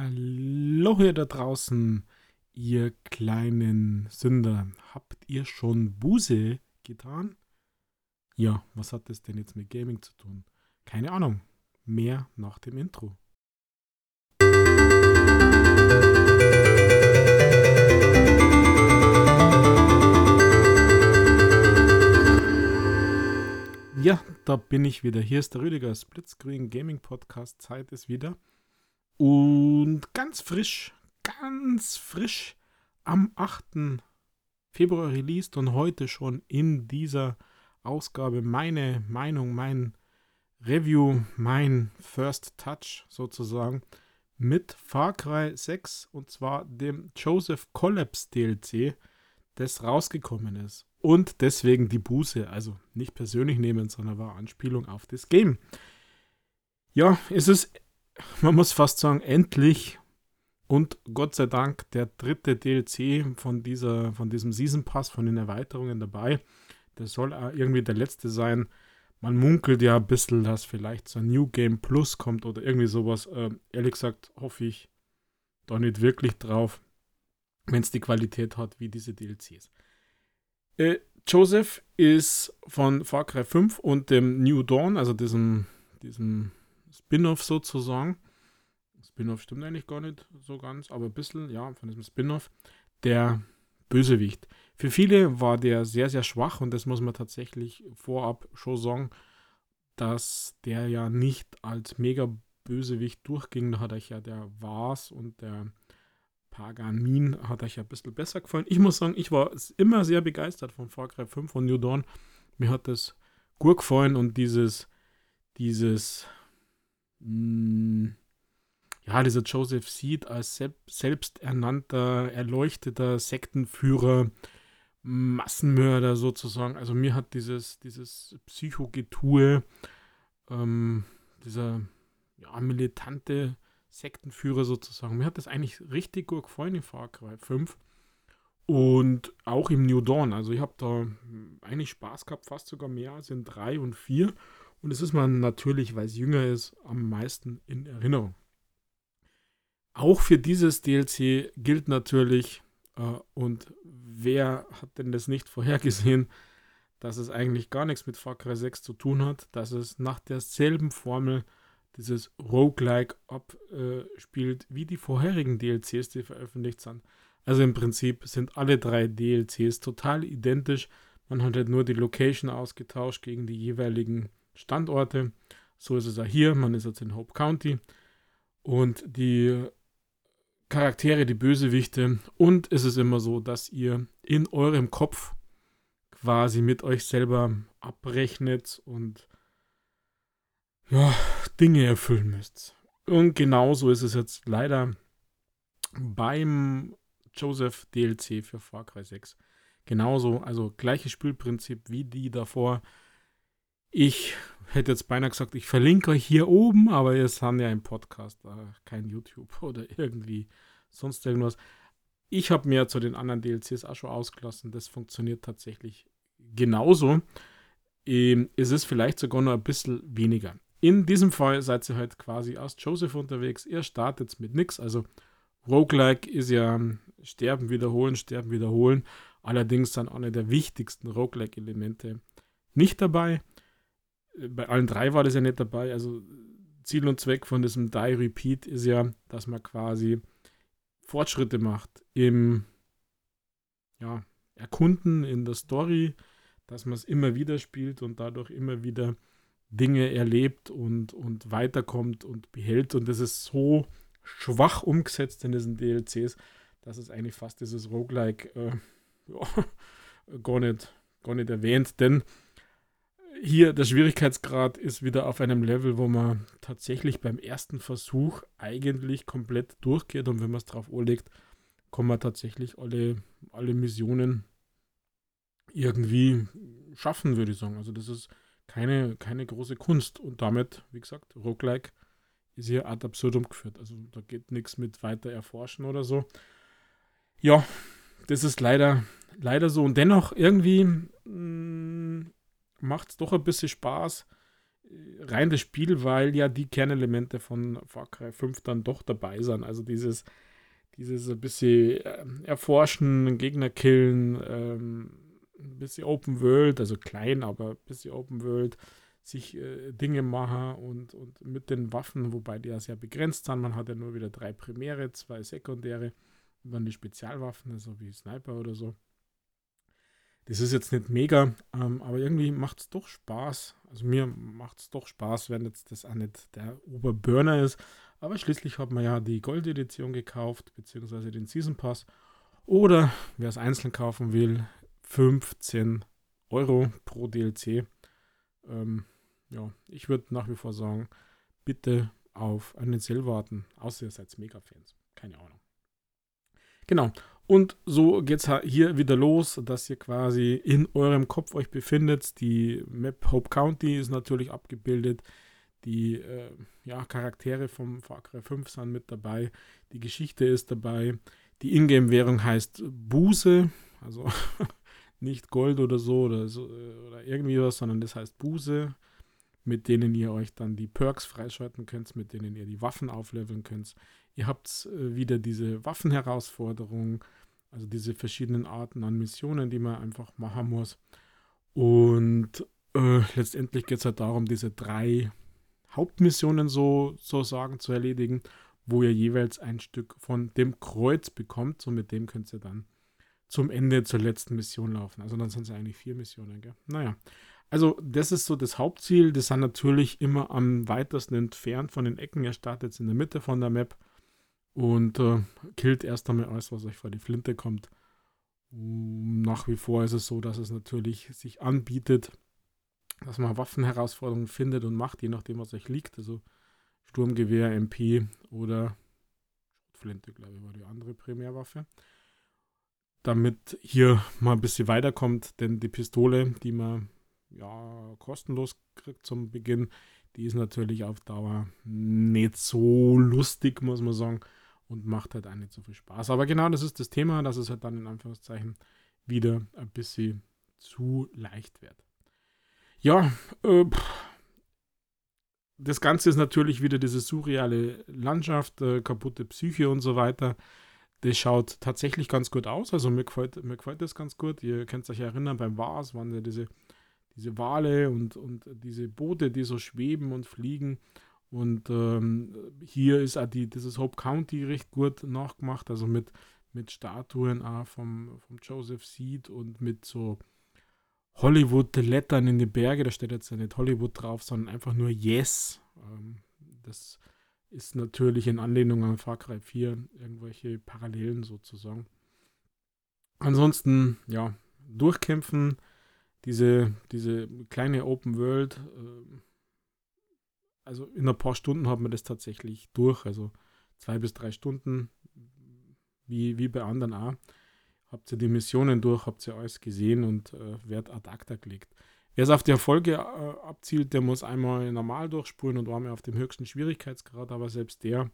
Hallo hier da draußen, ihr kleinen Sünder. Habt ihr schon Buße getan? Ja, was hat das denn jetzt mit Gaming zu tun? Keine Ahnung. Mehr nach dem Intro. Ja, da bin ich wieder. Hier ist der Rüdiger Splitscreen Gaming Podcast. Zeit ist wieder. Und ganz frisch, ganz frisch am 8. Februar released und heute schon in dieser Ausgabe meine Meinung, mein Review, mein First Touch sozusagen mit Far Cry 6 und zwar dem Joseph Collapse DLC, das rausgekommen ist. Und deswegen die Buße, also nicht persönlich nehmen, sondern war Anspielung auf das Game. Ja, es ist man muss fast sagen, endlich und Gott sei Dank der dritte DLC von, dieser, von diesem Season Pass, von den Erweiterungen dabei. Das soll irgendwie der letzte sein. Man munkelt ja ein bisschen, dass vielleicht so ein New Game Plus kommt oder irgendwie sowas. Äh, ehrlich gesagt hoffe ich da nicht wirklich drauf, wenn es die Qualität hat wie diese DLCs. Äh, Joseph ist von Far Cry 5 und dem New Dawn, also diesem, diesem Spin-off sozusagen. Spin-off stimmt eigentlich gar nicht so ganz, aber ein bisschen, ja, von diesem Spin-off. Der Bösewicht. Für viele war der sehr, sehr schwach und das muss man tatsächlich vorab schon sagen, dass der ja nicht als mega Bösewicht durchging. Da hat euch ja der Vars und der Pagamin hat euch ja ein bisschen besser gefallen. Ich muss sagen, ich war immer sehr begeistert von Far Cry 5 von New Dawn. Mir hat das gut gefallen und dieses, dieses hm, ja, dieser Joseph Seed als selbsternannter, erleuchteter Sektenführer, Massenmörder sozusagen. Also mir hat dieses, dieses Psychogetue, ähm, dieser ja, militante Sektenführer sozusagen, mir hat das eigentlich richtig gut gefallen in Far Cry 5. Und auch im New Dawn. Also ich habe da eigentlich Spaß gehabt, fast sogar mehr als in 3 und 4. Und es ist man natürlich, weil es jünger ist, am meisten in Erinnerung. Auch für dieses DLC gilt natürlich, äh, und wer hat denn das nicht vorhergesehen, dass es eigentlich gar nichts mit Far Cry 6 zu tun hat, dass es nach derselben Formel dieses Roguelike abspielt wie die vorherigen DLCs, die veröffentlicht sind. Also im Prinzip sind alle drei DLCs total identisch. Man hat halt nur die Location ausgetauscht gegen die jeweiligen Standorte. So ist es auch hier. Man ist jetzt in Hope County. Und die Charaktere, die Bösewichte. Und es ist immer so, dass ihr in eurem Kopf quasi mit euch selber abrechnet und ja, Dinge erfüllen müsst. Und genauso ist es jetzt leider beim Joseph DLC für Far Cry 6. Genauso, also gleiches Spielprinzip wie die davor. Ich hätte jetzt beinahe gesagt, ich verlinke euch hier oben, aber ihr seid ja im Podcast, äh, kein YouTube oder irgendwie sonst irgendwas. Ich habe mir zu den anderen DLCs auch schon ausgelassen. Das funktioniert tatsächlich genauso. Ähm, es ist vielleicht sogar noch ein bisschen weniger. In diesem Fall seid ihr halt quasi aus Joseph unterwegs. Ihr startet mit nichts. Also Roguelike ist ja Sterben wiederholen, Sterben wiederholen. Allerdings sind eine der wichtigsten Roguelike-Elemente nicht dabei bei allen drei war das ja nicht dabei. Also Ziel und Zweck von diesem Die Repeat ist ja, dass man quasi Fortschritte macht im ja, Erkunden in der Story, dass man es immer wieder spielt und dadurch immer wieder Dinge erlebt und, und weiterkommt und behält. Und das ist so schwach umgesetzt in diesen DLCs, dass es eigentlich fast dieses Roguelike äh, gar, nicht, gar nicht erwähnt. Denn hier der Schwierigkeitsgrad ist wieder auf einem Level, wo man tatsächlich beim ersten Versuch eigentlich komplett durchgeht und wenn man es drauf anlegt, kann man tatsächlich alle, alle Missionen irgendwie schaffen, würde ich sagen. Also das ist keine, keine große Kunst und damit, wie gesagt, Roguelike ist hier ad absurdum geführt. Also da geht nichts mit weiter erforschen oder so. Ja, das ist leider, leider so und dennoch irgendwie mh, mm, macht es doch ein bisschen Spaß, rein das Spiel, weil ja die Kernelemente von Far Cry 5 dann doch dabei sind. Also dieses, dieses ein bisschen äh, erforschen, Gegner killen, ähm, ein bisschen Open World, also klein, aber ein bisschen Open World, sich äh, Dinge machen und, und mit den Waffen, wobei die ja sehr begrenzt sind. Man hat ja nur wieder drei Primäre, zwei Sekundäre und dann die Spezialwaffen, also wie Sniper oder so. Das ist jetzt nicht mega, ähm, aber irgendwie macht es doch Spaß. Also mir macht es doch Spaß, wenn jetzt das auch nicht der Oberburner ist. Aber schließlich hat man ja die Gold-Edition gekauft, beziehungsweise den Season Pass. Oder wer es einzeln kaufen will, 15 Euro pro DLC. Ähm, ja, ich würde nach wie vor sagen, bitte auf einen Sale warten, außer ihr seid Mega-Fans. Keine Ahnung. Genau. Und so geht es hier wieder los, dass ihr quasi in eurem Kopf euch befindet. Die Map Hope County ist natürlich abgebildet. Die äh, ja, Charaktere vom Far Cry 5 sind mit dabei. Die Geschichte ist dabei. Die Ingame-Währung heißt Buße. Also nicht Gold oder so oder, so oder irgendwie was, sondern das heißt Buße, mit denen ihr euch dann die Perks freischalten könnt, mit denen ihr die Waffen aufleveln könnt. Ihr habt äh, wieder diese Waffenherausforderung also diese verschiedenen Arten an Missionen, die man einfach machen muss. Und äh, letztendlich geht es halt darum, diese drei Hauptmissionen so, so sagen zu erledigen, wo ihr jeweils ein Stück von dem Kreuz bekommt. So mit dem könnt ihr dann zum Ende zur letzten Mission laufen. Also dann sind es eigentlich vier Missionen. Gell? Naja, also das ist so das Hauptziel. Das sind natürlich immer am weitesten entfernt von den Ecken. Ihr startet in der Mitte von der Map und äh, killt erst einmal alles, was euch vor die Flinte kommt. Nach wie vor ist es so, dass es natürlich sich anbietet, dass man Waffenherausforderungen findet und macht, je nachdem, was euch liegt. Also Sturmgewehr, MP oder Flinte, glaube ich, war die andere Primärwaffe. Damit hier mal ein bisschen weiterkommt, denn die Pistole, die man ja kostenlos kriegt zum Beginn, die ist natürlich auf Dauer nicht so lustig, muss man sagen und macht halt auch nicht so viel Spaß. Aber genau das ist das Thema, dass es halt dann in Anführungszeichen wieder ein bisschen zu leicht wird. Ja, äh, das Ganze ist natürlich wieder diese surreale Landschaft, äh, kaputte Psyche und so weiter. Das schaut tatsächlich ganz gut aus. Also mir gefällt, mir gefällt das ganz gut. Ihr könnt euch erinnern, beim Wars waren ja diese, diese Wale und, und diese Boote, die so schweben und fliegen. Und ähm, hier ist auch die, dieses Hope County recht gut nachgemacht, also mit, mit Statuen auch vom, vom Joseph Seed und mit so Hollywood-Lettern in die Berge. Da steht jetzt ja nicht Hollywood drauf, sondern einfach nur Yes. Ähm, das ist natürlich in Anlehnung an Far Cry 4 irgendwelche Parallelen sozusagen. Ansonsten, ja, durchkämpfen, diese, diese kleine Open World. Äh, also in ein paar Stunden hat man das tatsächlich durch. Also zwei bis drei Stunden, wie, wie bei anderen auch. Habt ihr die Missionen durch, habt ihr alles gesehen und äh, wird ad acta gelegt. Wer es auf die Erfolge äh, abzielt, der muss einmal normal durchspulen und einmal auf dem höchsten Schwierigkeitsgrad, aber selbst der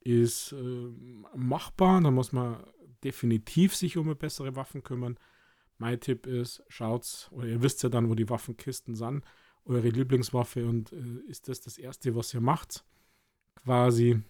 ist äh, machbar. Da muss man definitiv sich um bessere Waffen kümmern. Mein Tipp ist, schaut's, oder ihr wisst ja dann, wo die Waffenkisten sind eure Lieblingswaffe und äh, ist das das Erste, was ihr macht? Quasi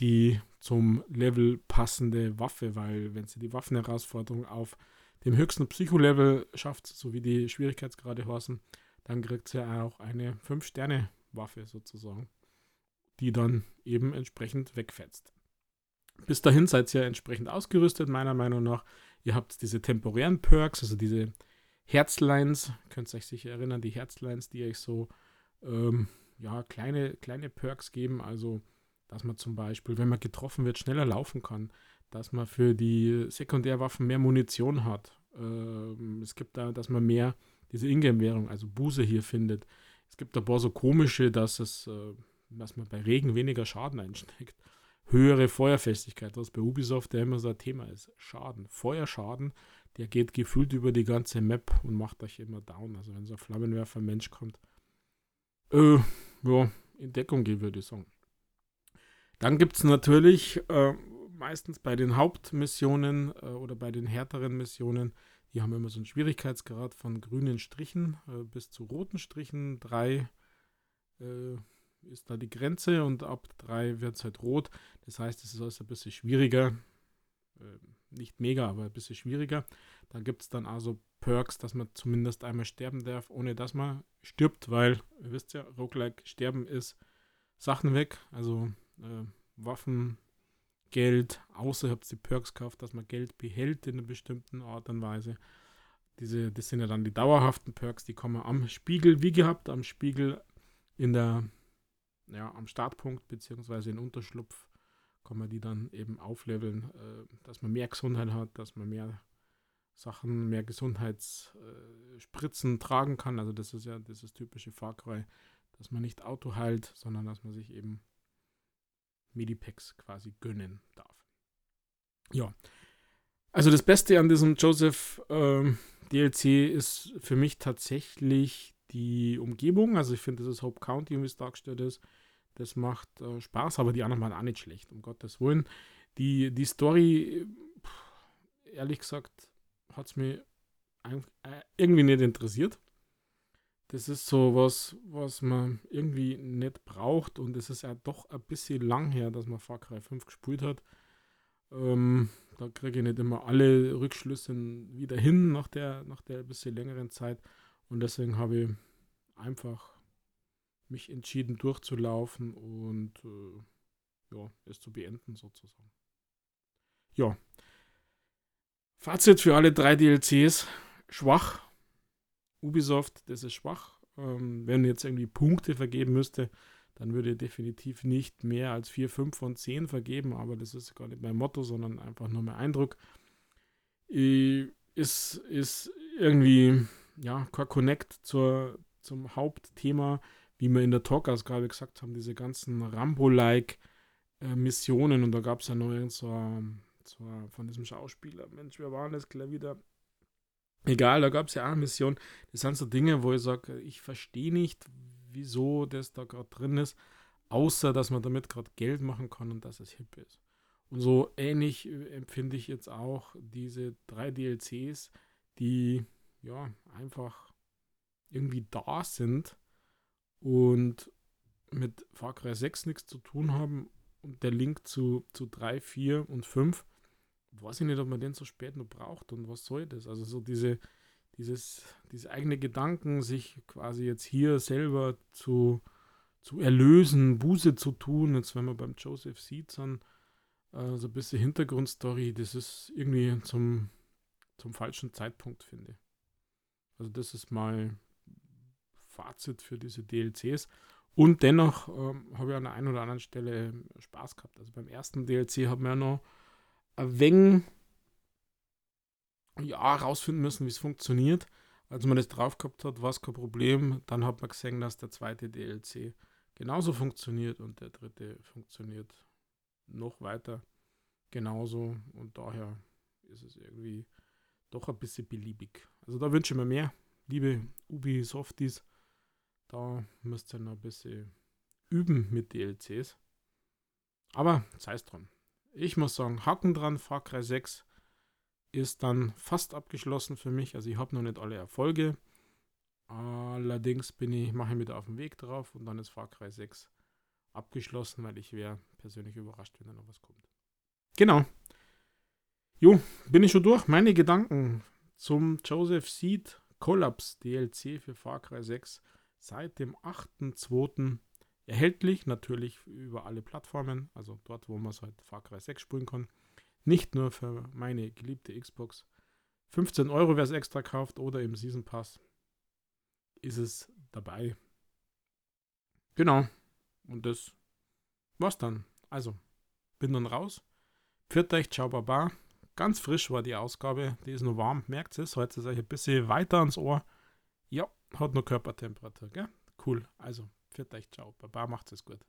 die zum Level passende Waffe, weil wenn sie die Waffenherausforderung auf dem höchsten Psycholevel schafft, so wie die Schwierigkeitsgrade heißen, dann kriegt sie auch eine 5-Sterne-Waffe sozusagen, die dann eben entsprechend wegfetzt. Bis dahin seid ihr entsprechend ausgerüstet, meiner Meinung nach. Ihr habt diese temporären Perks, also diese Herzlines, könnt ihr euch sicher erinnern, die Herzlines, die euch so ähm, ja, kleine, kleine Perks geben, also dass man zum Beispiel, wenn man getroffen wird, schneller laufen kann, dass man für die Sekundärwaffen mehr Munition hat. Ähm, es gibt da, dass man mehr diese Ingame-Währung, also Buße hier findet. Es gibt ein paar so komische, dass es, äh, dass man bei Regen weniger Schaden einsteckt. Höhere Feuerfestigkeit, was bei Ubisoft ja immer so ein Thema ist. Schaden. Feuerschaden der geht gefühlt über die ganze Map und macht euch immer down. Also wenn so ein Flammenwerfer-Mensch kommt, äh, ja, in Deckung gehen, würde ich sagen. Dann gibt es natürlich äh, meistens bei den Hauptmissionen äh, oder bei den härteren Missionen, die haben immer so einen Schwierigkeitsgrad von grünen Strichen äh, bis zu roten Strichen, drei äh, ist da die Grenze und ab 3 wird es halt rot. Das heißt, es ist also ein bisschen schwieriger. Äh, nicht mega, aber ein bisschen schwieriger. Da gibt es dann also Perks, dass man zumindest einmal sterben darf, ohne dass man stirbt, weil, ihr wisst ja, Roguelike sterben ist Sachen weg, also äh, Waffen, Geld, außer ihr habt die Perks gekauft, dass man Geld behält in einer bestimmten Art und Weise. Diese, das sind ja dann die dauerhaften Perks, die kommen am Spiegel, wie gehabt, am Spiegel in der, ja, am Startpunkt beziehungsweise in Unterschlupf kann man die dann eben aufleveln, äh, dass man mehr Gesundheit hat, dass man mehr Sachen, mehr Gesundheitsspritzen äh, tragen kann. Also das ist ja dieses typische Far dass man nicht Auto heilt, sondern dass man sich eben Medipacks quasi gönnen darf. Ja. Also das Beste an diesem Joseph ähm, DLC ist für mich tatsächlich die Umgebung. Also ich finde, das ist Hope County, wie es dargestellt ist. Das macht äh, Spaß, aber die anderen waren auch nicht schlecht, um Gottes Willen. Die, die Story, pff, ehrlich gesagt, hat es mir äh, irgendwie nicht interessiert. Das ist so was, was man irgendwie nicht braucht und es ist ja doch ein bisschen lang her, dass man Far Cry 5 gespielt hat. Ähm, da kriege ich nicht immer alle Rückschlüsse wieder hin nach der, nach der bisschen längeren Zeit und deswegen habe ich einfach mich entschieden durchzulaufen und äh, ja, es zu beenden sozusagen. Ja. Fazit für alle drei DLCs: schwach. Ubisoft, das ist schwach. Ähm, wenn jetzt irgendwie Punkte vergeben müsste, dann würde ich definitiv nicht mehr als 4, 5 von 10 vergeben, aber das ist gar nicht mein Motto, sondern einfach nur mein Eindruck. Ist, ist irgendwie, ja, kein Connect zur, zum Hauptthema, wie wir in der Talkausgabe gesagt haben, diese ganzen Rambo-like äh, Missionen und da gab es ja noch so, so von diesem Schauspieler, Mensch, wer war das gleich wieder? Egal, da gab es ja auch eine Mission. Das sind so Dinge, wo ich sage, ich verstehe nicht, wieso das da gerade drin ist, außer dass man damit gerade Geld machen kann und dass es hip ist. Und so ähnlich äh, empfinde ich jetzt auch diese drei DLCs, die ja einfach irgendwie da sind und mit Far Cry 6 nichts zu tun haben und der Link zu, zu 3, 4 und 5, weiß ich nicht, ob man den so spät noch braucht und was soll das? Also so diese, dieses, diese eigene Gedanken, sich quasi jetzt hier selber zu, zu erlösen, Buße zu tun, jetzt wenn man beim Joseph sieht, dann äh, so ein bisschen Hintergrundstory, das ist irgendwie zum, zum falschen Zeitpunkt, finde ich. Also das ist mal Fazit für diese DLCs. Und dennoch ähm, habe ich an der einen oder anderen Stelle Spaß gehabt. Also beim ersten DLC haben wir noch ein wenig ja, rausfinden müssen, wie es funktioniert. Als man das drauf gehabt hat, war es kein Problem. Dann hat man gesehen, dass der zweite DLC genauso funktioniert und der dritte funktioniert noch weiter genauso. Und daher ist es irgendwie doch ein bisschen beliebig. Also da wünsche ich mir mehr. Liebe Ubisofties, da müsst ihr noch ein bisschen üben mit DLCs. Aber sei es dran. Ich muss sagen, Haken dran, Far Cry 6 ist dann fast abgeschlossen für mich. Also ich habe noch nicht alle Erfolge. Allerdings bin ich, mache ich wieder auf dem Weg drauf und dann ist Far Cry 6 abgeschlossen, weil ich wäre persönlich überrascht, wenn da noch was kommt. Genau. Jo, bin ich schon durch. Meine Gedanken zum Joseph Seed Collapse DLC für Far Cry 6 seit dem 8.2. erhältlich, natürlich über alle Plattformen, also dort, wo man es halt Far Cry 6 spielen kann. Nicht nur für meine geliebte Xbox. 15 Euro, wer es extra kauft oder im Season Pass, ist es dabei. Genau. Und das war's dann. Also, bin dann raus. Pfiat euch, ciao, baba. Ganz frisch war die Ausgabe. Die ist nur warm. Merkt es, heute ist euch ein bisschen weiter ans Ohr. Hat nur Körpertemperatur, gell? Cool. Also, für euch, ciao. Baba, macht es gut.